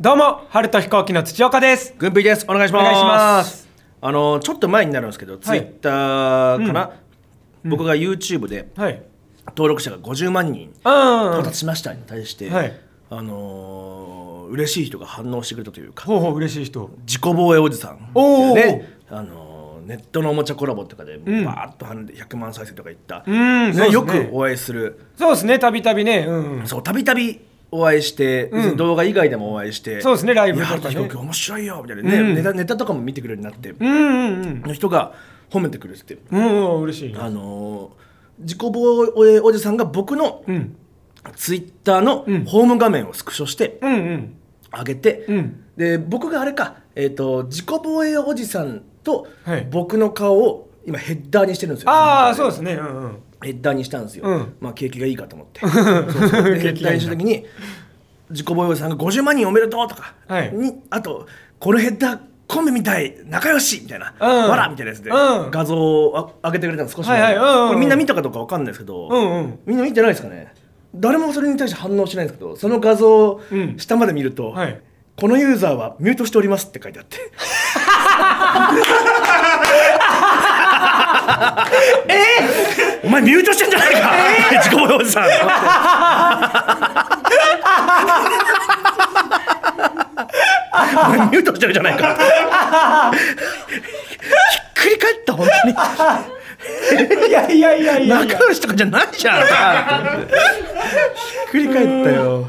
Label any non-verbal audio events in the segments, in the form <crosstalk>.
どうも春と飛行機の土岡です。軍備です。お願いします。お願いします。あのちょっと前になるんですけど、ツイッターかな、僕が YouTube ではい。登録者が50万人うん到達しましたに対して、はい。あのー嬉しい人が反応してくれたというかほうほう嬉しい人。自己防衛おじさん。っていうね。あのーネットのおもちゃコラボとかでん。バーッと跳ねて100万再生とかいった、うんそうですね。ねよくお会いする。そうですねたびたびね。うんうん。そうたびたびお会いして、別に動画以外でもお会いしてそうですねライブとかね。面白いよみたいな。ね、うん。ネタネタとかも見てくれるようになって、うんうんうん。の人が褒めてくれてて、う。んうん嬉しいあのー自己防衛おじさんが僕のうん。ツイッターのうん。ホーム画面をスクショしてうんうん。上げて、うん。で僕があれか、えー、と自己防衛おじさんとはい。僕の顔を今ヘッダーにしてるんですよ。ああそうですね。うんうんヘッダーにしたんですよ、うん。まあ景気がいいかと思って。<laughs> そうそう。でヘッダーにした時に自己防衛さんが50万人おめでとうとか、はい。にあとこのヘッダーコンビみたい仲良しみたいな、うん。わらみたいなやつで、うん。画像をあ上げてくれたの少し前はこれみんな見たかどうかわかんないですけど、うんうん。みんな見てないですかね。誰もそれに対して反応しないんですけどその画像をうん。下まで見ると、はい。このユーザーはミュートしておりますって書いてあって <laughs> <laughs> えお前ミュートしてんじゃないか、自己防衛おじさん。お前ミュートしてるじゃないか。ひっくり返った本当に。いやいやいやいやいや。仲良しとかじゃないじゃん。ひっくり返ったよ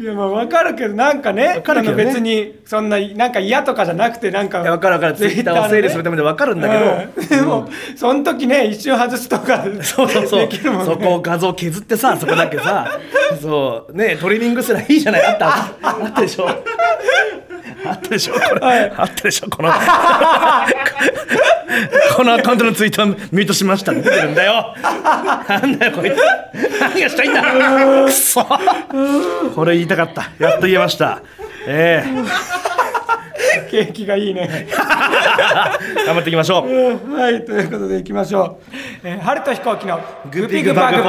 いやまあ分かるけどなんかねかるけどね。別にそんななんか嫌とかじゃなくてなんか分かる分かる。ツイッターを整理するためで分かるんだけど、うん。でも、その時ね一瞬外すとかそうそうそう、ね。そこを画像削ってさそこだけさそうねトリミングすらいいじゃない。あったあったでしょあったでしょ？これ、あったでしょ？この <laughs> このアカウントのツイートをミュートしましたって出てるんだよ。なんだよこいつ。何がしたいんだ？くそこれ言いたかった。やっと言えました。ええ。景気がいいね。頑張っていきましょう。はいということでいきましょう、えー、春と飛行機のグピグバグポ。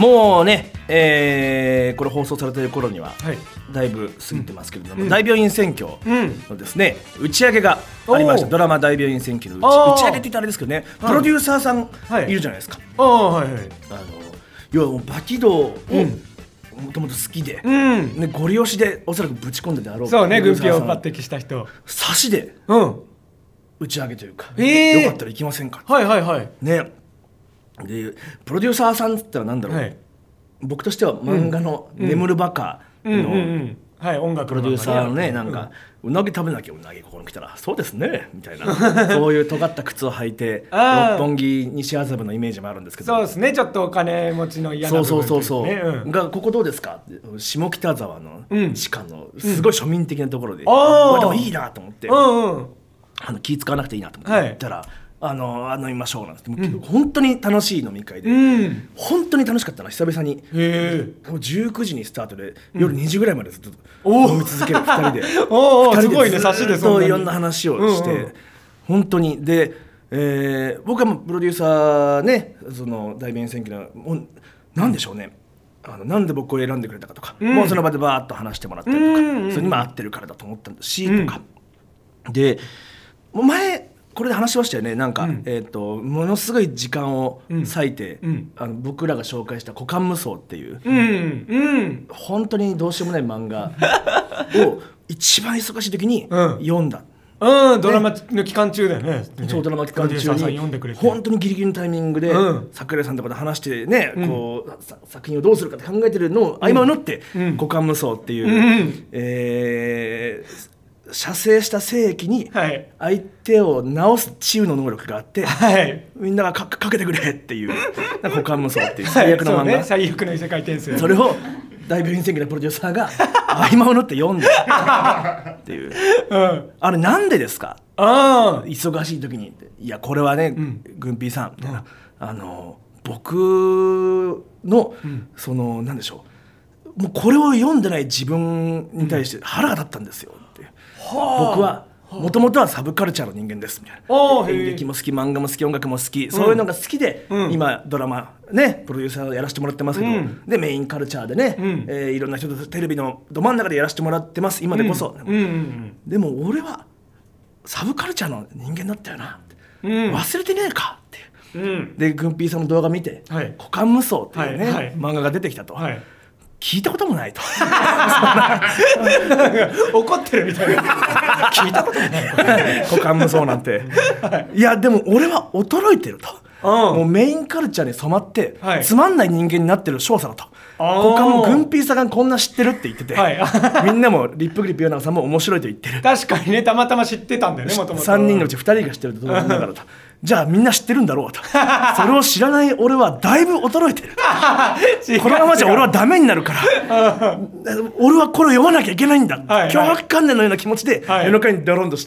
もうね、えーこれ放送されている頃には、はい。だいぶ過ぎてますけれども、大病院選挙うん。のですね、打ち上げがありましたドラマ大病院選挙の打ち打ち上げって言ったらあれですけどね、プロデューサーさんはい。いるじゃないですか、ああはいはい。あの要はもうバキドをうん。もともと好きで、うん。ね、ゴリ押しでおそらくぶち込んでであろうそうね軍プロデューサーさん。備を抜擢した人。差しでうん。打ち上げというか、えー。よかったら行きませんかはいはいはい。ね。でプロデューサーさんって言ったらなんだろう、はい僕としては漫画の「眠るバカ」のんはい音楽プロデューサーのねなんか「うなぎ食べなきゃうなぎここに来たらそうですね」みたいな <laughs> そういう尖った靴を履いて六本木西麻布のイメージもあるんですけど。そうですね。ちょっとお金持ちの嫌なそう部分そうそうそう、といかねうん。がここどうですか？下北沢のうん。地下のすごい庶民的なところで、うわでもいいなと思って、うんうん。あの気使わなくていいなと思ってはい。行ったら、あのあの飲みましょうなんてもう本当に楽しい飲み会で、うん。本当に楽しかったな久々に。へえ。もう19時にスタートで夜2時ぐらいまでずっと飲み続ける2人で。<laughs> おすごいね差しでいろんな話をして、うんうん。本当に。で、えー僕はもうプロデューサーねその大弁選挙のもうなんでしょうね、あのなんで僕を選んでくれたかとか、ん。もうその場でバーッと話してもらったりとか、うんうんうん。それにまあ合ってるからだと思ったし、とか。でもう前これで話しましたよね。なんか、うん。えー、とものすごい時間を割いて、うん。あの僕らが紹介した「股間無双」っていう、うんうん本当にどうしようもない漫画を <laughs> 一番忙しい時にうん。読んだ、うんドラマの期間中だよね。そうドラマ期間中に本当にギリギリのタイミングで、うん。桜井さんとかで話してね、こうさ作品をどうするかって考えてるのを合間を縫って「うん。股間無双」っていう、うん。えー射精した精液にはい。相手を治す治癒の能力があって、はい。みんながかかけてくれっていう「股間無双」っていう最悪の漫画、そうね。最悪の異世界転生。それを大病院宣言のプロデューサーが合間を縫って読んだっていう。うん。あれなんでですか？忙しい時に。いやこれはね、ん。軍ピーさんみたいな、あの僕の、そのなんでしょう。もうこれを読んでない自分に対して腹が立ったんですよ。って、僕はもともとはサブカルチャーの人間ですみたいな。演劇も好き漫画も好き音楽も好き、そういうのが好きで、うん。今ドラマねプロデューサーをやらせてもらってますけど、うん。でメインカルチャーでね、ん。えーいろんな人とテレビのど真ん中でやらせてもらってます今でこそ、うんうんでも俺はサブカルチャーの人間だったよな。忘れてねえかってでグンピーさんの動画見て「はい。股間無双」っていうね、はいはい。漫画が出てきたと、はい聞いたこともないと。<laughs> 怒ってるみたいな。聞いたこともない股間無双なんて、い、やでも俺は衰えてると、うん。もうメインカルチャーに染まって、はい。つまんない人間になってる少佐だと。股間もグンピーさんがこんな知ってるって言ってて、はい。<laughs> みんなもリップグリップヨナさんも面白いと言ってる。確かにねたまたま知ってたんだよねもともと3人のうち2人が知ってると思うんだからとじゃあみんな知ってるんだろう。と。それを知らない俺はだいぶ衰えてる。<laughs> このままじゃ俺はダメになるから。俺はこれを読まなきゃいけないんだ、はいはい。脅迫観念のような気持ちではい。夜中にドロンとし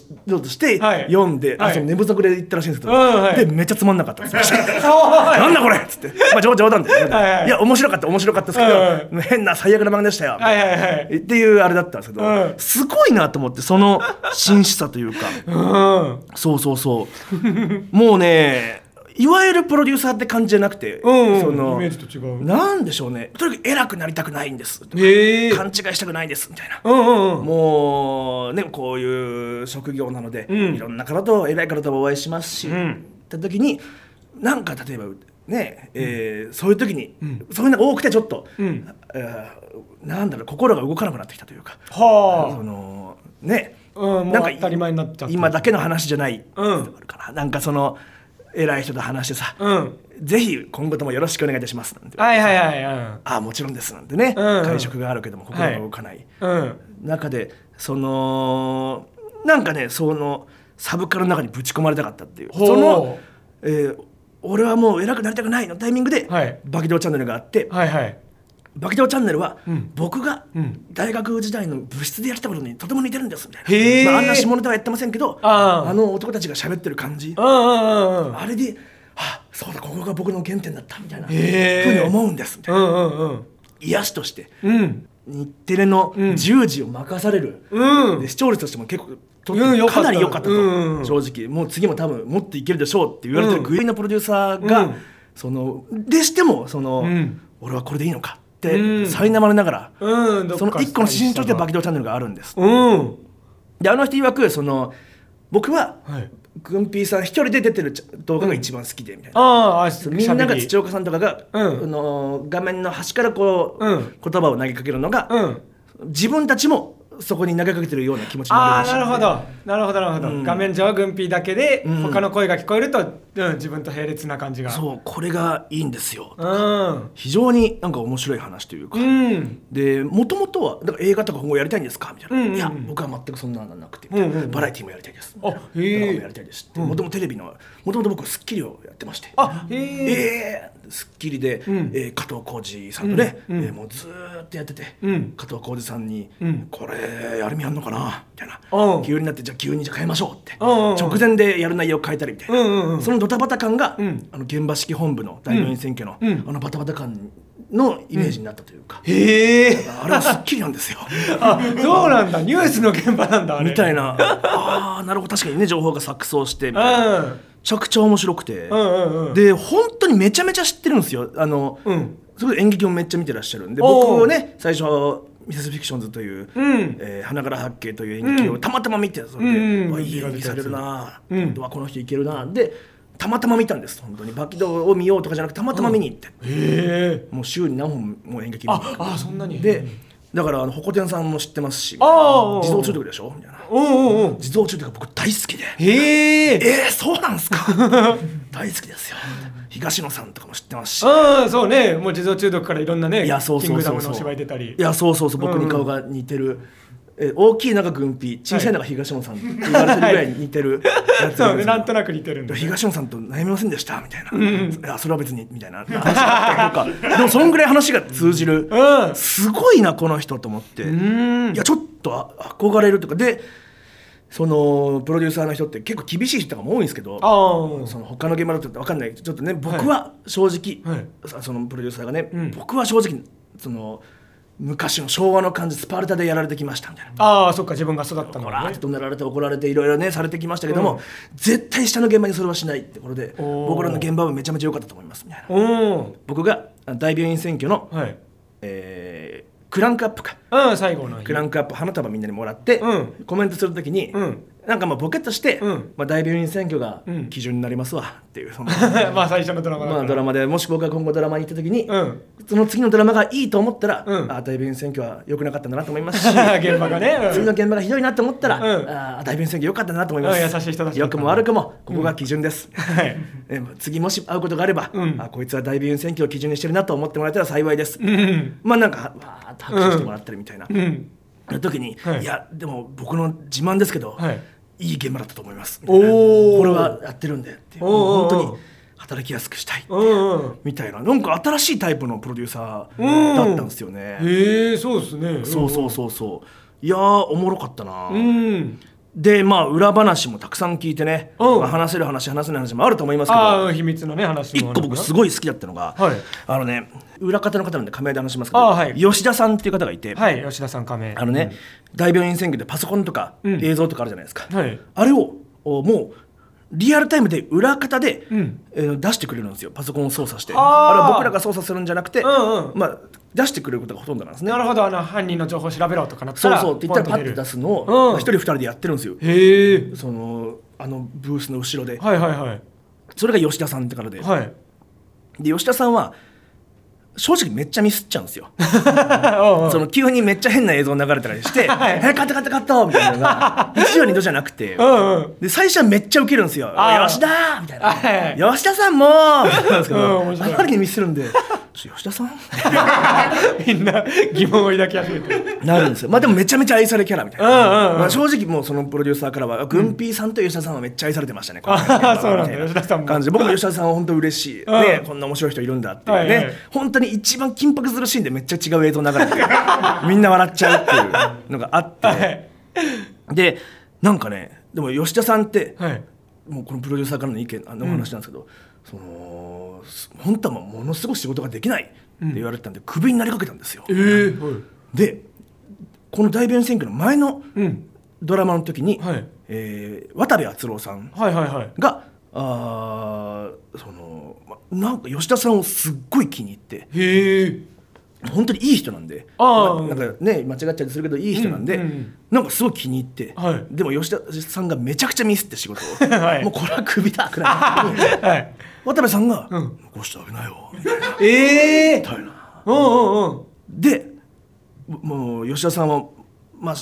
てはい。読んで、はい。あその寝不足で行ったらしいんですけど、でめっちゃつまんなかった。<laughs> なんだこれっつって、まあ、冗冗談で、はいはいい。や面白かった面白かったですけど、変な最悪な漫画でしたよ、はいはいはい。っていうあれだったんですけど、うん。すごいなと思ってその真摯さというか。うん。そうそうそう <laughs> もうねいわゆるプロデューサーって感じじゃなくて、うんうん。そのイメージと違う。なんでしょうね。とにかく偉くなりたくないんです。へえ勘違いしたくないですみたいな、うんうんうん。もうねこういう職業なので、うん。いろんな方と偉い方とお会いしますし、うん。って時になんか例えばね、えーそういう時に、そういうのが多くてちょっと、うん。えーなんだろう心が動かなくなってきたというか、そはのね、あなんか当たり前になっちゃった今だけの話じゃない、うん。あるかななんかその偉い人と話してさ、うん。ぜひ今後ともよろしくお願いいたしますなんて、はいはいはいああもちろんですなんてね、うん。うん会食があるけども心が動かない、うんうん。中でそのなんかねそのサブカルの中にぶち込まれたかったっていう。その、えー俺はもう偉くなりたくないのタイミングで、はい。バキドーチャンネルがあって、はいはいバキドーチャンネルは、うん。僕がうん。大学時代の部室でやってたことにとても似てるんです。みたいな、まあ、あんな下ネタはやってませんけどあの男たちが喋ってる感じ。あれであそうだここが僕の原点だったみたいなふうに思うんです。みたいなうんうんうん。癒しとしてうん。日テレのうん。10時を任される、うん。で視聴率としても結構かった。かなり良かったと、うん正直。もう次も多分もっといけるでしょうって言われてるうん。グイのプロデューサーが、うん。そのでしてもその、うん。俺はこれでいいのかっうてん。苛まれながら、うんその一個の指針としてバキドドーチャンネルがあるんです、うん。であの人曰くその僕ははい。グンピーさん一人で出てる動画が一番好きでみたいな、ああみんなが土岡さんとかが、うん。あの画面の端からこう、うん。言葉を投げかけるのが、うん。自分たちもそこに投げかけてるような気持ちになああるらし。いなるほど。なるほどなるほど、うん。画面上は軍ピーだけで、うん。他の声が聞こえると、うん、自分と並列な感じが。そうこれがいいんですよ、うん。非常になんか面白い話というか、うん。でもともとはだから映画とか今後やりたいんですか？みたいな、うんうんうん。いや僕は全くそんなのなくて、うんうんうん。バラエティーもやりたいです。あへえやりたいですってもともとテレビのもともと僕『スッキリ』をやってまして。あへええースッキリで、うん。えー加藤浩次さんとね、うん。うん。えーもうずーっとやってて、うん。加藤浩次さんに、うん。これやるみやんのかな？みたいな、うん。急になってじゃあ急にじゃあ変えましょうって、うんうんうん。直前でやる内容を変えたりみたいな、うんうんうん。そのドタバタ感が、うん。あの現場式本部の大病院選挙の、うん。あのバタバタ感のイメージになったというか、へえ。あれはスッキリなんですよ。<laughs> あそうなんだ。ニュースの現場なんだみたいな。ああなるほど。確かにね情報が錯綜してみうたいなちゃくちゃ面白くて、うんうんうん。で本当にめちゃめちゃ知ってるんですよ。あの、うん。すごい演劇もめっちゃ見てらっしゃるんで僕ね最初ミセスフィクションズという、うん。えー花柄八景という演劇をたまたま見てそれで、うんいい演技されるな、うん。本当はこの人いけるなでたまたま見たんです本当に。バキドーを見ようとかじゃなくてたまたま見に行って、へえもう週に何本も演劇見に行くああそんなに。でだからあのホコ天さんも知ってますしああ自動中毒でしょみたいなうんうんう。ん自動中毒が僕大好きで。へえ。えー、そうなんすか？<laughs> 大好きですよ。東野さんとかも知ってますし。ああそうね。もう自動中毒からいろんなねいやそうキそうそうそう。ングダムのお芝居出たり。いやそうそうそう。僕うん。に顔が似てる、え大きいのが軍ピ小さいのが東野さんって言われてるぐらい似てるやつ <laughs> そうね。なんとななく似てるんだね。東野さんと悩みませんでした？みたいな、いやそれは別にみたいな話があったりとか。<laughs> でもそんぐらい話が通じる、うん。すごいなこの人と思って、うん。いやちょっとあ憧れるとか。でそのプロデューサーの人って結構厳しい人も多いんですけどその他の現場だと分かんない。ちょっとね僕は正直、はい。そそのプロデューサーがね、うん。僕は正直その昔の昭和の感じスパルタでやられてきましたみたいな。ああそっか自分が育ったのこらねって怒鳴られて怒られていろいろねされてきましたけども、絶対下の現場にそれはしないってことで僕らの現場はめちゃめちゃ良かったと思いますみたいな。うん僕があ大病院選挙の、はい。えークランクアップか。うん最後の日。クランクアップ花束みんなにもらって、うん。コメントするときに、うんなんかまあボケとして、うん。まあ、大病院選挙がうん。基準になりますわっていうその <laughs> まあ最初のドラマまあドラマでもし僕が今後ドラマに行った時に、うん。その次のドラマがいいと思ったら、うん。あ大病院選挙は良くなかったんだなと思いますし。<laughs> 現場がね。うん。次の現場がひどいなと思ったら、うん。あ大病院選挙良かったなと思います、うん優しい人たちくも悪くもここが基準です、はい。え次もし会うことがあれば、うん。あこいつは大病院選挙を基準にしてるなと思ってもらえたら幸いです、うん。まあなんかわーっと拍手してもらったりみたいな、時に、はい。い、やでも僕の自慢ですけど、はいい、い現場だったと思います。これはやってるんでって本当に働きやすくしたいみたいな。なんか新しいタイプのプロデューサーだったんですよね、へえそうですね。そうそうそうそう。いやーおもろかったな、うんでまあ裏話もたくさん聞いてね、うん。まあ話せる話話せない話もあると思いますけど。秘密のね話一も個僕すごい好きだったのが、はい。あのね裏方の方なんで仮名で話しますけど、あはい。吉田さんっていう方がいて、はい吉田さん仮名あのね、大病院選挙でパソコンとかうん。映像とかあるじゃないですか、はい。あれをおもうリアルタイムで裏方で、うん。えー出してくれるんですよ。パソコンを操作して。あー。あれは僕らが操作するんじゃなくて、うんうん。まあ、出してくれることがほとんどなんですね。なるほどあの犯人の情報調べろとかなったらそう。そうって言ったらパッと出すのをうん。まあ一人二人でやってるんですよ。へえそのあのブースの後ろで、はいはいはい。それが吉田さんって方で,、はい。で吉田さんは正直めっちゃミスっちゃうんですよ。<laughs> その急にめっちゃ変な映像流れたりして「<laughs> はいえカットカットカット」みたいなのが1話2度じゃなくてうんうん。で最初はめっちゃウケるんですよ「あー吉田!」みたいな「吉田さんも!」みたいなんですけうんどあまりにミスるんで「ちょ吉田さん? <laughs>」みんな疑問を抱き始めてる。なるんですよ。まあでもめちゃめちゃ愛されキャラみたいな、うんうんうん。まあ、正直もうそのプロデューサーからはグンピーさんと吉田さんはめっちゃ愛されてましたね、あーそうなんだ。吉田さんも。感じで。僕も吉田さんは本当嬉しい、うん。ね、こんな面白い人いるんだっていうね、はいはい。本当に一番緊迫するシーンでめっちゃ違う映像流れて <laughs> みんな笑っちゃうっていうのがあって、はい。でなんかねでも吉田さんって、はい。もうこのプロデューサーからの意見あのお話なんですけど、その本当はものすごい仕事ができないって言われてたんで、クビになりかけたんですよ。ええでこの大弁選挙の前のうん。ドラマの時に、はい。えー渡部篤郎さんはいはいはい。があーそのまなんか吉田さんをすっごい気に入ってへえ本当にいい人なんで。あなんかね間違っちゃったりするけどいい人なんで、うんうんなんかすごい気に入って、はい。でも吉田さんがめちゃくちゃミスって仕事を、はい。もうこれはクビだくらい。<laughs> はい。渡部さんが「うん残してあげなよ」みたいな。ええ。みたいな。うんうんうん。でもう吉田さんはまあ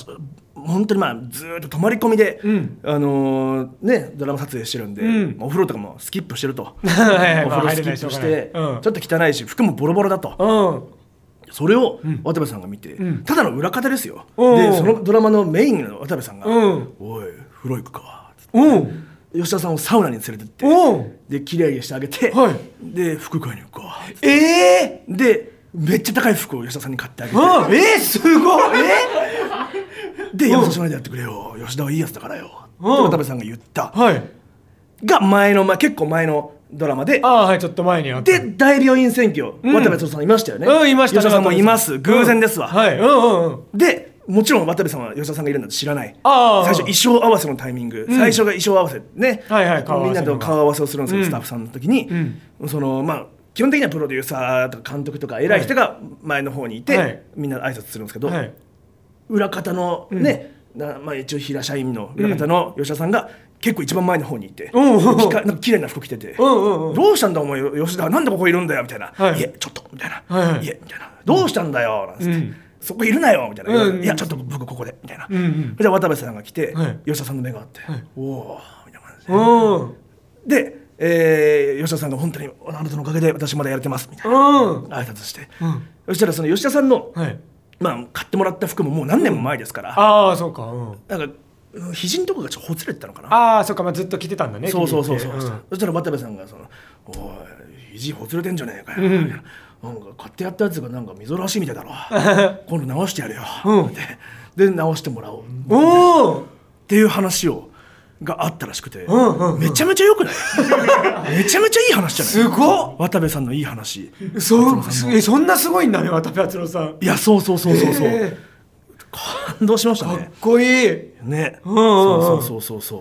本当にまあずーっと泊まり込みで、うん。あのーねドラマ撮影してるんで、うん。まあお風呂とかもスキップしてると。はいはい。お風呂スキップして、うん。ちょっと汚いし服もボロボロだと、うんそれを渡部さんが見て、ん。ただの裏方ですよ、う。んでそのドラマのメインの渡部さんが「うん。おい風呂行くか」う。ん吉田さんをサウナに連れてって。う。んで綺麗にしてあげて、はい。で服買いに行くかええでめっちゃ高い服を吉田さんに買ってあげて、うんえー、すごい。<laughs> えで、やめさせないでやってくれよ。吉田はいいやつだからよ。渡部さんが言った。はい。が前の、まあ、結構前のドラマで、ああはいちょっと前にあった。で、大病院選挙、うん。渡部さんいましたよね。うんいました。吉田さんもいます。偶然ですわ。はい。うんうんうん。で、もちろん渡部さんは吉田さんがいるなんて知らない。最初衣装合わせのタイミング、最初が衣装合わせね、はいはいみんなと顔合わせをするんですよ、うん。スタッフさんの時に、ん。そのまあ基本的にはプロデューサーとか監督とか偉い人が前の方にいて、はい。みんな挨拶するんですけど、はい。裏方のね、なまあ、一応平社員の裏方の吉田さんが結構一番前の方にいて、うんうんうん。きかなんか綺麗な服着てて、うんうんうん。どうしたんだお前吉田なんでここいるんだよみたいな、はい。いえちょっとみたいな、はいはい。いえみたいな。どうしたんだよなんつって、うん。そこいるなよみたいな、うんいやちょっと僕ここでみたいな、うんうん。で渡部さんが来て、はい。吉田さんの目があって、おおみたいな感じで、うん。で、えー吉田さんが本当にあなたのおかげで私まだやれてますみたいな。うん。挨拶して、うん。そしたらその吉田さんの、はい。まあ、買ってもらった服ももう何年も前ですから、ああそうか。うん。なんかうん肘のとこがちょっとほつれてたのかな。ああそうかまあずっと着てたんだねそうそうそうそう、気に入ってそしたら渡部さんがその「おい肘ほつれてんじゃねえかよ」うん。ななんか買ってやったやつがなんか溝らしいみたいだろ。<laughs> 今度直してやるよ」うん。で直してもらおう。っうんおおていう話をがあったらしくて、んうんうん。めちゃめちゃ良くない？めちゃめちゃいい話じゃない？すご渡部さんのいい話。っそうえそんなすごいんだね渡部篤郎さん。いやそうそうそうそうそう、え感動しましたーかっねこいい。ね、んうんうん。そうそうそうそう。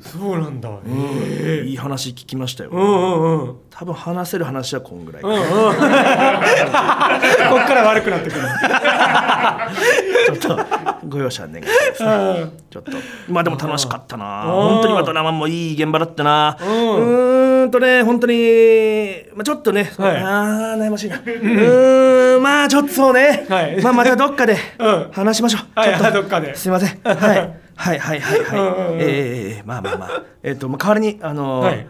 そうなんだ。そう、いい話聞きましたよ、うんうんうん。多分話せる話はこんぐらい、うんうん。こっから悪くなってくる。ちょっとご容赦願いたいですねちょっと。まあでも楽しかったな。本当にまあドラマもいい現場だったな。うーんとね本当に、まあ、ちょっとね、はい。あー悩ましいな。うーんまあちょっとそうね、はい。まあまたどっかで <laughs> うん。話しましょう、はいちょっと。どっかで。すいません。はい。<laughs> はいはいはいはい。うんうんうん。えー、まあまあまあ。えっ、と、まあ、代わりにあのーはい。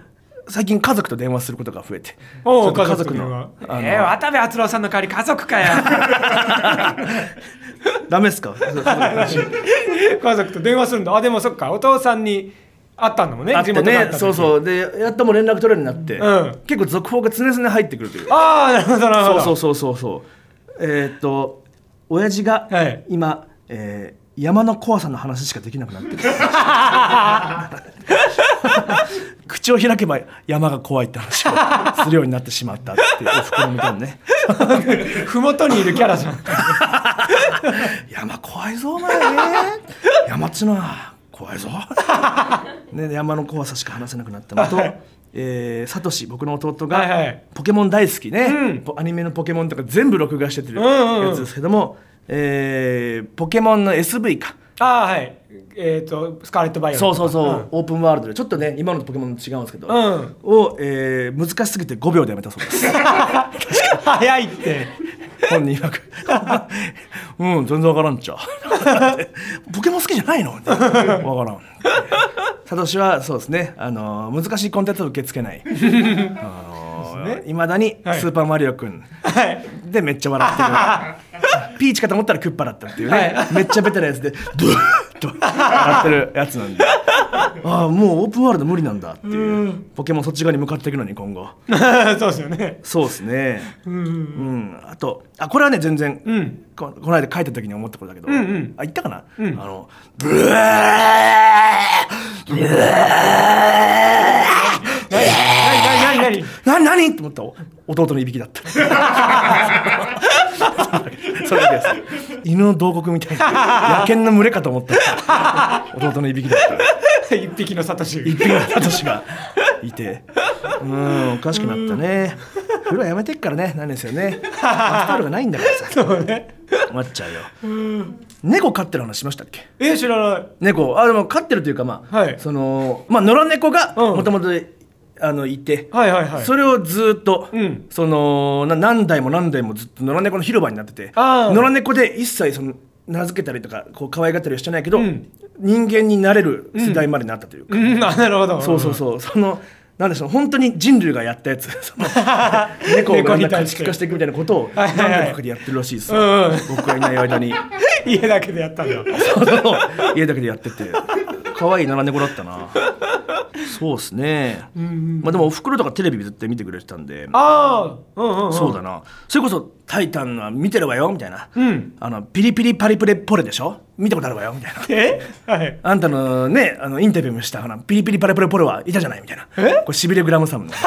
最近家族と電話することが増えて。お家族のえー、渡部篤郎さんの代わり家族かよ。<laughs> ダメですか？家族と電話するんだあでもそっかお父さんに会ったんだもんねあっねそうそう。でやっともう連絡取れるようになって、うん。結構続報が常々入ってくるという。ああなるほどなるほど。そうそうそうそうそう。えーっと親父がはい。今、えー山の怖さの話しかできなくなってる。<laughs> 口を開けば山が怖いって話をするようになってしまったっていう <laughs> おふくろみたいなね。ふもとにいるキャラじゃん山怖いぞお前ね山っつうのは怖いぞ、<laughs> ね、山の怖さしか話せなくなったのと、えーサトシ僕の弟が、はいはい。ポケモン大好きね、うん。ポアニメのポケモンとか全部録画しててるうんうんうん。やつですけども、えーポケモンの SV か。ああはい。えっ、とスカーレット・バイオそうそうそう、ん。オープンワールドで。ちょっとね今のポケモンと違うんですけど、うん。を、えー難しすぎて5秒でやめたそうです。<laughs> 早いって本人曰く。<laughs> うん全然わからんっちゃ。<laughs> ポケモン好きじゃないの？わからん。サトシはそうですね。あのー難しいコンテンツを受け付けない。いま、だに「はい。スーパーマリオくん」はい。でめっちゃ笑ってる。<laughs> ピーチかと思ったらクッパだったっていうね、はめっちゃベタなやつでドゥーッと笑ってるやつなんで <laughs> ああもうオープンワールド無理なんだっていう。ポケモンそっち側に向かっていくのに今後。<laughs> そうですよね。そうですね。うんうんうん、あとあこれはね全然、うん。ここの間書いた時に思ったことだけど、うんうん。あ言ったかな、うん。あのブエーブエ何何何何ー何何って思った弟のいびきだった <laughs> それだけです。犬の洞窟みたいな。<laughs> 野犬の群れかと思った。弟のいびきだった。<laughs> 一匹のサトシ一匹のサトシが。いて。うんおかしくなったね。風呂やめてっからね。なんですよね。バスタオルがないんだからさ。そうね。困っちゃうよ。猫飼ってる話しましたっけ？え知らない。猫。あでも飼ってるというかまあ、はい。そのまあ野良猫がうん。もともとあのいて、はいはいはい。それをずっと、うん。そのな何代も何代もずっと野良猫の広場になってて野良猫で一切その名付けたりとかこう可愛がったりはしてないけど、うん。人間になれる世代までなったというか、うん。あなるほど。そうそうそう。そのなんでしょう本当に人類がやったやつ。<laughs> 猫を猫だんだん家に対して畜化していくみたいなことをはいはいはい。何年かけてやってるらしいですよ、うん。うん僕がいない間に。<laughs> 家だけでやったんだ。家だけでやってて可愛い野良猫だったな。そうっすね、まあでもおふくろとかテレビ絶対見てくれてたんで。ああうんうんうん。そうだな。それこそ「タイタンは見てるわよ」みたいな、うん。あのピリピリパリプレポレでしょ？見たことあるわよ？みたいな。え？はい。あんたのねあのインタビューもしたピリピリパリプレポレはいたじゃない？みたいな。え？これしびれグラムサムの <laughs>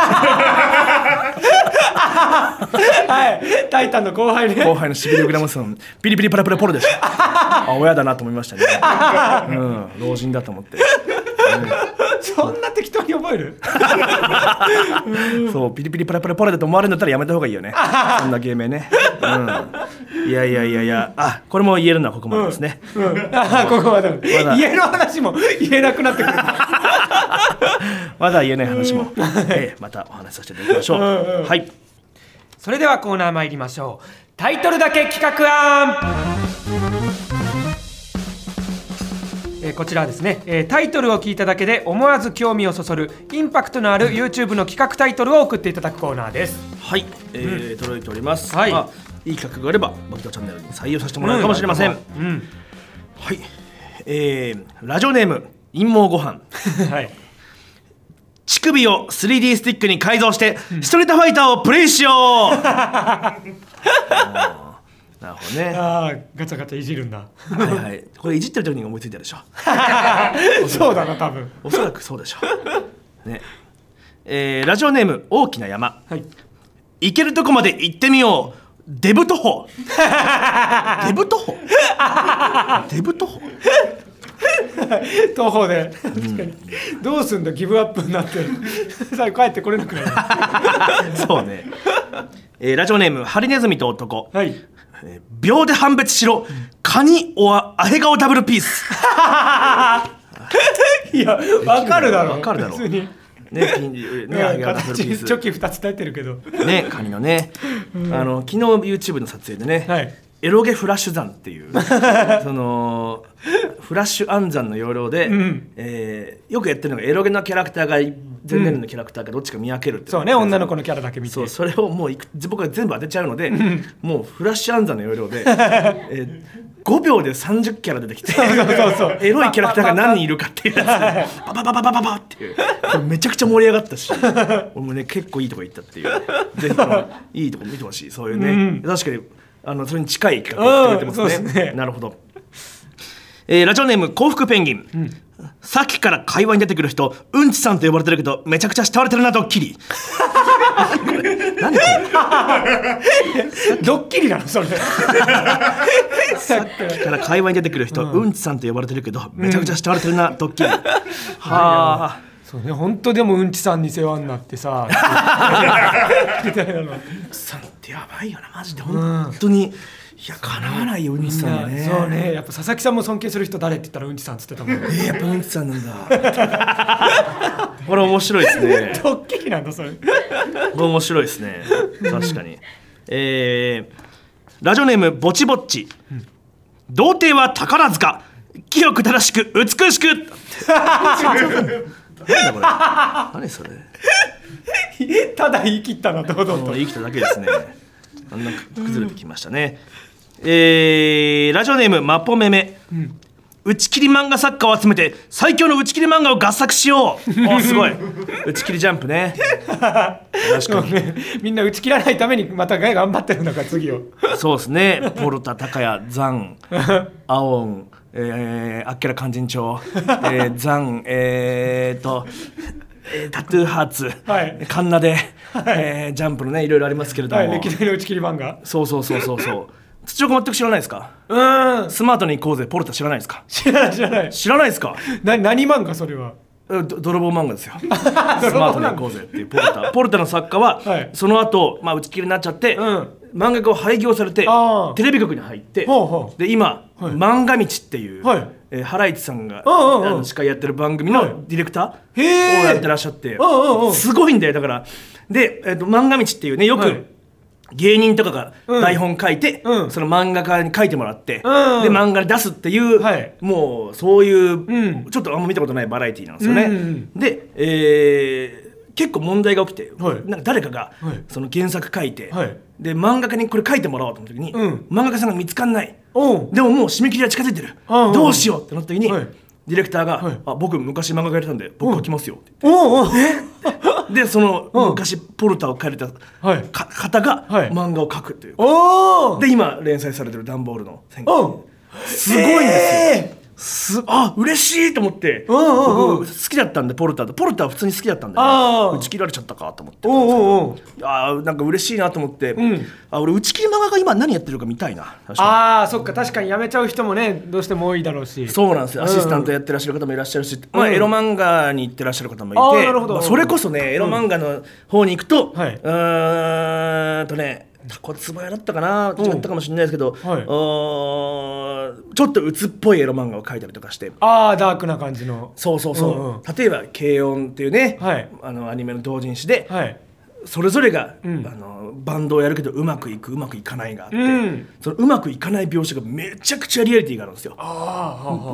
はい。タイタンの後輩ね。後輩のしびれグラムサムピリピリパリプレポレでしょ <laughs> あ親だなと思いましたね。<laughs> うん。老人だと思って。そんな適当に覚える？<laughs> そうピリピリパラパラパラだと思われるんだったらやめた方がいいよね。そんな芸名ね。うん。いやいやいやいや。あこれも言えるのはここまでですね、うん。あここまで。まだ。家の話も言えなくなってくる。まだ言えない話も、ええまたお話しさせていただきましょう、はいそれではコーナー参りましょう。タイトルだけ企画案。えーこちらはですね、えータイトルを聞いただけで思わず興味をそそるインパクトのある YouTube の企画タイトルを送っていただくコーナーです。はい、えー届いております、はい。まあ、いい企画があれば僕とチャンネルに採用させてもらうかもしれません、うん。はい。えー、ラジオネーム陰謀ご飯。<laughs> はい乳首を 3D スティックに改造してストリートファイターをプレイしよう。<laughs> なるほどね。ああガチャガチャいじるんだ。はいはい。これいじってる時に思いついたでしょ？<laughs> そうだな多分。おそらくそうでしょう。ね。えーラジオネーム大きな山。はい。行けるとこまで行ってみよう。デブ徒歩。<laughs> デブ徒歩？デブ徒歩？徒歩で。確かに。どうすんだ？ギブアップになって最後帰ってこれなくなる。<laughs> そうね、えーラジオネームハリネズミと男、はい。えー秒で判別しろ。カニオアアヘ顔ダブルピース。<laughs> いやわかるだろ。わかるだろ。普通に。ねねアヘ顔ダブルピース。形チョキ2つ立ってるけど。ねカニのね、あの昨日 YouTube の撮影でね、はいエロゲフラッシュ山っていう <laughs> そのフラッシュ暗算の要領で、ん。えーよくやってるのがエロゲのキャラクターが全年齢のキャラクターかどっちか見分けるっていそうね女の子のキャラだけ見て。そうそれをもういく僕が全部当てちゃうので、もうフラッシュ暗算の要領で、<laughs> えー5秒で30キャラ出てきてそうそう <laughs> エロいキャラクターが何人いるかっていうやつ。パパパパパパパっていうめちゃくちゃ盛り上がったし俺もね結構いいとこ行ったっていうぜひいいとこ見てほしいそういうね、確かにあのそれに近い企画をしてくれてますね,、すね。なるほど、えーラジオネーム幸福ペンギン、さっきから会話に出てくる人うんちさんと呼ばれてるけどめちゃくちゃ慕われてるなドッキリ。何これ？ドッキリなのそれ。さっきから会話に出てくる人、うん、ちさんと呼ばれてるけどめちゃくちゃ慕われてるな、ドッキリ。はあ。そうね本当でもうんちさんに世話になってさ <laughs> みたいなの。さんってやばいよなマジで本当に、いやかなわないようんちさんはね。そうね。やっぱ佐々木さんも尊敬する人誰って言ったらうんちさんっつってたもん。えーやっぱうんちさんなんだ。<laughs> これ面白いですね。ドッキリなんだそれ。これ面白いですね。確かに。えーラジオネームぼちぼっち、童貞は宝塚。清く正しく美しく。<laughs> なんだこれ。何それ。<laughs> ただ言い切ったな堂々と。もう生きただけですね。あんな崩れてきましたね。えーラジオネームマポメメ。打ち切り漫画作家を集めて最強の打ち切り漫画を合作しよう。<laughs> おすごい。打ち切りジャンプね。確かにねみんな打ち切らないためにまた頑張ってるのか次を。そうですね。ポルタ高谷ザン <laughs> アオンえー、あっけら勧進帳、えー、ザンえー、とえータトゥーハーツ、はい。カンナで、えージャンプのねいろいろありますけれども、はい。歴代の打ち切り漫画そうそうそうそう。そう土岡全く知らないですか？うーん。スマートに行こうぜ。ポルタ知らないですか？知らない知らない。知らないですか？な何漫画それは？泥棒漫画ですよ。<laughs> スマートに行こうぜっていうポルタ。ポルタの作家は、はい。その後、まあ打ち切りになっちゃって、うん。漫画家を廃業されてテレビ局に入ってで今、はい。漫画道っていう、はいえーハライチさんが、司会やってる番組はい。のディレクターをやってらっしゃって、すごいんだよ。だからで、えー、と漫画道っていうねよく、はい。芸人とかがうん。台本書いて、うん。その漫画家に書いてもらって、うん。で漫画に出すっていう、はい。もうそういう、ん。ちょっとあんま見たことないバラエティーなんですよね。で、えー結構問題が起きて、はい。なんか誰かがはい。その原作書いて、はい。で漫画家にこれ書いてもらおうと思った時に、うん。漫画家さんが見つかんない。でももう締め切りが近づいてる。どうしようってなった時に、はい。ディレクターが、はい。あ僕昔漫画家やってたんで僕書きますよっておうおう。でその、うん。昔ポルタを書いてた、はい。か方がはい。漫画を描くという、で今連載されてる段ボールのすごいんですよ、えすあ嬉しいと思って、うんうん好きだったんでポルタと。ポルタは普通に好きだったんで、あー。打ち切られちゃったかと思ってあーなんか嬉しいなと思って、ん。あ俺打ち切り漫画が今何やってるか見たいなああそっか。確かにやめちゃう人もねどうしても多いだろうし。そうなんですよ、うん。アシスタントやってらっしゃる方もいらっしゃるし、まあ、うんエロ漫画に行ってらっしゃる方もいて、あーなるほど。まあそれこそねエロ漫画の方に行くと、はい。うーんとねタコツボヤだったかな？違ったかもしれないですけど、はい。ちょっと鬱っぽいエロ漫画を描いたりとかして。ああダークな感じの。そうそうそう、うんうん。例えば「軽音」っていうね、はい。あのアニメの同人誌で、はいそれぞれが、うん。あのバンドをやるけどうまくいくうまくいかないがあって、うん。そのうまくいかない描写がめちゃくちゃリアリティがあるんですよ。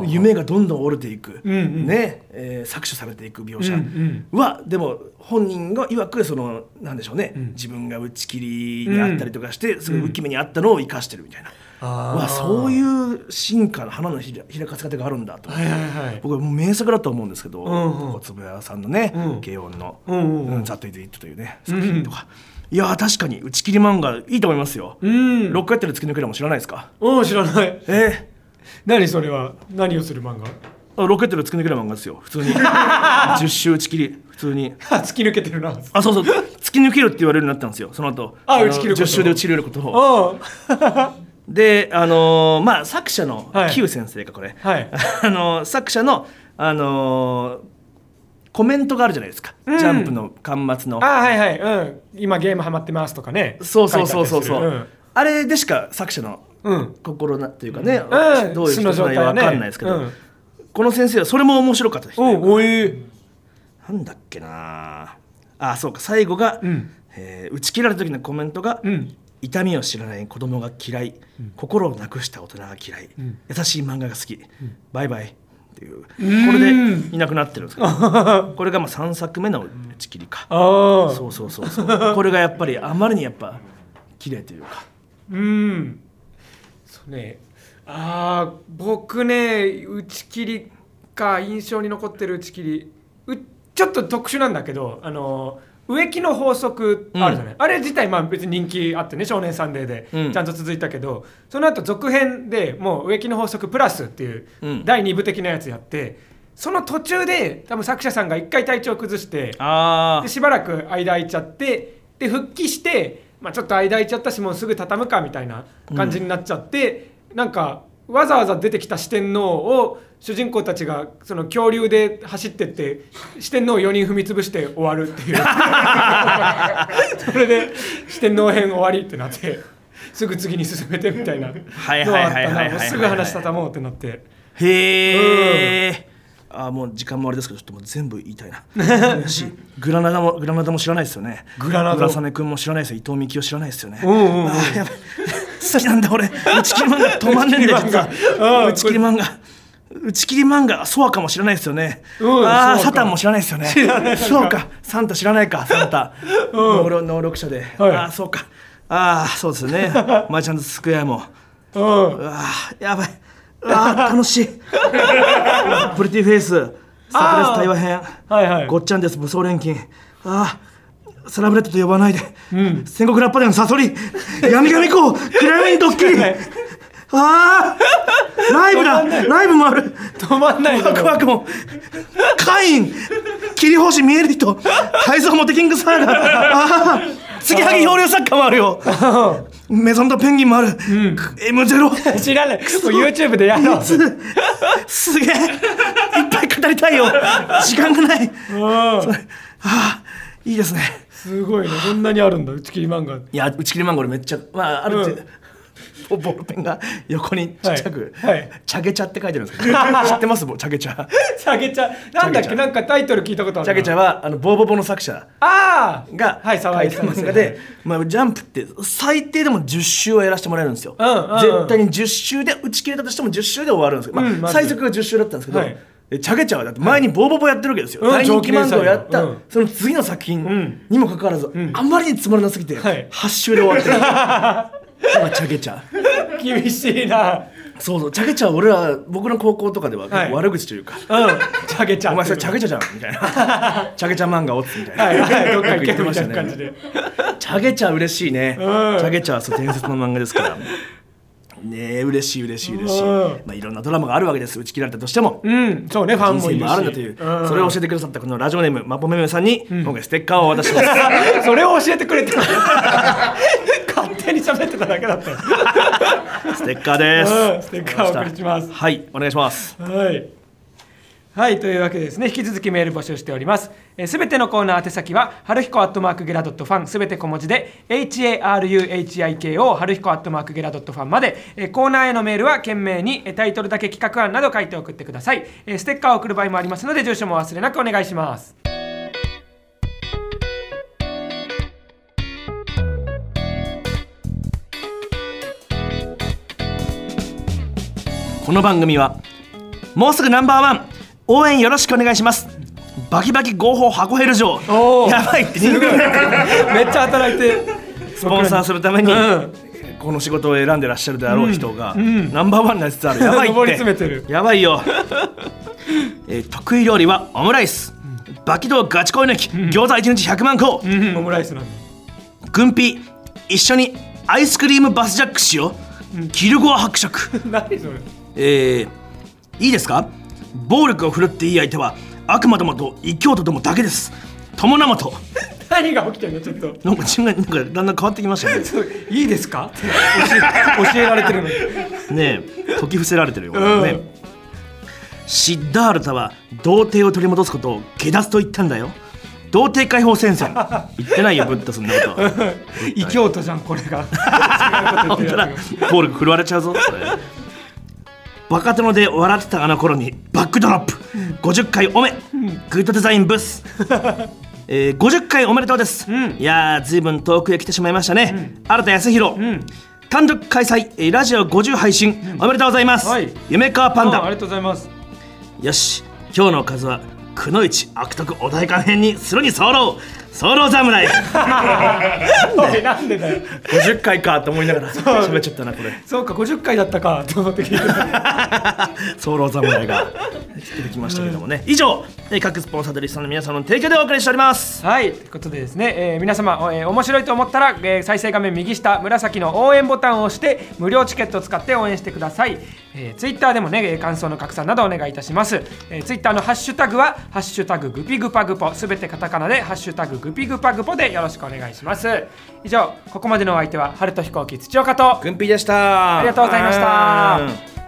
夢がどんどん折れていく、うんうん。ね。えー搾取されていく描写。うんは、でも本人が曰くそのなんでしょうね、ん。自分が打ち切りにあったりとかして、すごい浮き目にあったのを生かしてるみたいな、わそういう進化の花の開開かせ方があるんだと。はいはいはい。僕はもう名作だと思うんですけど、んうん。小坪屋さんのね、うん。慶音の、うんうんうん。ザ・ット・イズ・イットというね作品とか、いやー確かに打ち切り漫画いいと思いますよ、うん。ロックやってる突き抜けるも知らないですか？おお知らない。え？何それは何をする漫画？ー、あロケットで突き抜ける漫画ですよ。普通に。<laughs> 10周打ち切り。普通に。あ突き抜けてるな。あそうそう。突き抜けるって言われるようになったんですよ。その後。のあ打ち切ること。10周で打ち切れることをであのーまあ作者のはい。Q 先生かこれ、はい。<laughs> あのー作者のあのーコメントがあるじゃないですか、うん。ジャンプの巻末の。あはいはい。うん。今ゲームハマってますとかね。そうそうそうそう。そう、書いてあれでしか作者のうん、うん心なっていうかね、うん。どういう人なのか分かんないですけど、うん。この先生はそれも面白かったです、おおえなんだっけな。あそうか。最後が、うん。えー打ち切られた時のコメントが、うん痛みを知らない子供が嫌い、心をなくした大人が嫌い、ん。優しい漫画が好き、バイバイっていうこん。れでいなくなってるんです。け <laughs> どこれがまあ3作目の打ち切りか、ああそうそうそうそう。これがやっぱりあまりにやっぱ綺麗というか。うん。そうね。あー僕ね打ち切りか印象に残ってる打ち切り。うちょっと特殊なんだけどあの植木の法則あるじゃない、あれ自体まあ別に人気あってね「少年サンデー」でうん。ちゃんと続いたけど、その後続編でもう植木の法則プラスっていううん。第2部的なやつやってその途中で多分作者さんが一回体調崩してあでしばらく間空いちゃってで復帰して、まあ、ちょっと間空いちゃったしもうすぐ畳むかみたいな感じになっちゃって、なんかわざわざ出てきた四天王を主人公たちがその恐竜で走ってって四天王4人踏み潰して終わるっていう。<laughs> それで四天王編終わりってなってすぐ次に進めてみたいなのはいあはいはいたなもうすぐ話畳もうってなって。へえ、あーもう時間もあれですけどちょっともう全部言いたいな。グラナダもグラナダも知らないですよね。グラナダ村雨君も知らないですよ。伊藤美希を知らないですよね、うんうんう好きなんだ俺。<laughs> 打ち切り漫画。止まんねえんだよ打ち切り漫画。打ち切り漫画ソワカも知らないですよね、うんああサタンも知らないですよね。そうかサンタ知らないかサンタ、能力能力者で、はい。ああそうか。ああそうですね。<laughs> マーチャントスクエアも。うん。うわーやばい。うわー楽しい。<laughs> プリティフェイス。炸裂対話編。はいはい。ごっちゃんです武装錬金。ああサラブレッドと呼ばないで、戦国ラッパでのサソリ闇神子クラウンドッキリ。ああライブだライブもある。止まんないワクワクも。カイン切り星見える人改造モテキングサーガああ継ぎはぎ漂流作家もあるよ。メゾンとペンギンもある、M0 知らない。もう YouTube でやろう。すすげえ。いっぱい語りたいよ。時間がない。うん。ああいいですねすごいね。そんなにあるんだ打ち切り漫画。いや打ち切り漫画俺めっちゃまあある程度、ボールペンが <laughs> 横にちっちゃくはい。はい「チャゲチャ」って書いてるんですけど。<laughs> 知ってます？チャゲチャ。チャゲチャ。なんだっけ？なんかタイトル聞いたことあるな。チャゲチャはあのボーボボの作者。ああが書いた漫画で、まあ、ジャンプって最低でも10週はやらせてもらえるんですよ、うんうんうん。絶対に10週で打ち切れたとしても10週で終わるんですけど、まあうんまず最速が10週だったんですけど、はいえチャゲチャはだって前にボーボボやってるわけですよ、うん。大人気漫画をやった、その次の作品にもかかわらず、あんまりにつまらなすぎて、はい。8週で終わってる。<laughs> まあチャゲチャ厳しいな。そうそう。チャゲチャは俺ら僕の高校とかでは悪口というか、うん。チャゲチャお前それチャゲチャじゃんみたいな。<laughs> チャゲチャ漫画をみたいな、はい。はい。どっか言ってましたね。いな感じで。チャゲチャ嬉しいね。うん。チャゲチャはそう伝説の漫画ですから。ねえ嬉しい嬉しい嬉しい。うん。まあいろんなドラマがあるわけです。打ち切られたとしても。うん。そうねファン人生もいるし。もあるんだという、んそれを教えてくださったこのラジオネームマポメメさんに、今回ステッカーをお渡しします。<laughs> それを教えてくれて勝手に喋ってただけだったよステッカーです、うん。ステッカーをお送りします。はいお願いします。はい。はい、というわけですね、引き続きメール募集しております。すべてのコーナー宛先は、はるひこアットマークゲラドットファン、すべて小文字で、haruhiko、はるひこアットマークゲラドットファンまで、えーコーナーへのメールは、懸命にタイトルだけ企画案など書いて送ってください。えーステッカーを送る場合もありますので、住所も忘れなくお願いします。この番組はもうすぐナンバーワン応援よろしくお願いします。バキバキ合法箱ヘル城。やばいって。人 <laughs> 間めっちゃ働いて、スポンサーするために、うん。この仕事を選んでらっしゃるであろう人が、んナンバーワンになりつつある。やばいって。上り詰めてる。やばいよ、<laughs> えー得意料理はオムライス、バキドーガチ恋抜き、餃子1日100万個、うん。オムライスなんだ。軍ピ一緒にアイスクリームバスジャックしよう、キルゴア伯爵。<laughs> 何それ。えー、いいですか？暴力を振るっていい相手は悪魔どもと異教徒どもだけです。友名と。<laughs> 何が起きてんの？ちょっと。なんか違うなんかだんだん変わってきましたね。いいですか？教え <laughs> 教えられてるのに。<laughs> ねえ。解き伏せられてるよ、うん。ねシッダールタは童貞を取り戻すことを下脱と言ったんだよ。童貞解放戦線。言ってないよブッダそんなこと。異教徒じゃんこれが。違うこと言っ振るわれちゃうぞこれバカ殿で笑ってたあの頃にバックドロップ。50回おめ。グッドデザインブス。えー、50回おめでとうです、ん。いやーずいぶん遠くへ来てしまいましたね、新田康弘、ん。単独開催、えーラジオ50配信、おめでとうございます、はい。夢川パンダ。あありがとうございます。よし。今日の数はくのいち悪徳お代官編にするに候候侍。<laughs> おいなんでだよ。50回かと思いながら喋っちゃったなこれ。そうか50回だったかと思って聞いてた。<laughs> ソロ侍が出てきましたけどもね、以上えー各スポンサーとリスナーの皆さんの提供でお送りしております。はいということでですね、えー皆様、おえー面白いと思ったら、えー再生画面右下紫の応援ボタンを押して無料チケットを使って応援してください、えー、ツイッターでもねえー感想の拡散などお願いいたします、えー、ツイッターのハッシュタグは「ハッシュタググピグパグポ」すべてカタカナで「ハッシュタググピグパグポ」でよろしくお願いします。以上ここまでのお相手は春と飛行機土岡と。軍ピーでした。ありがとうございました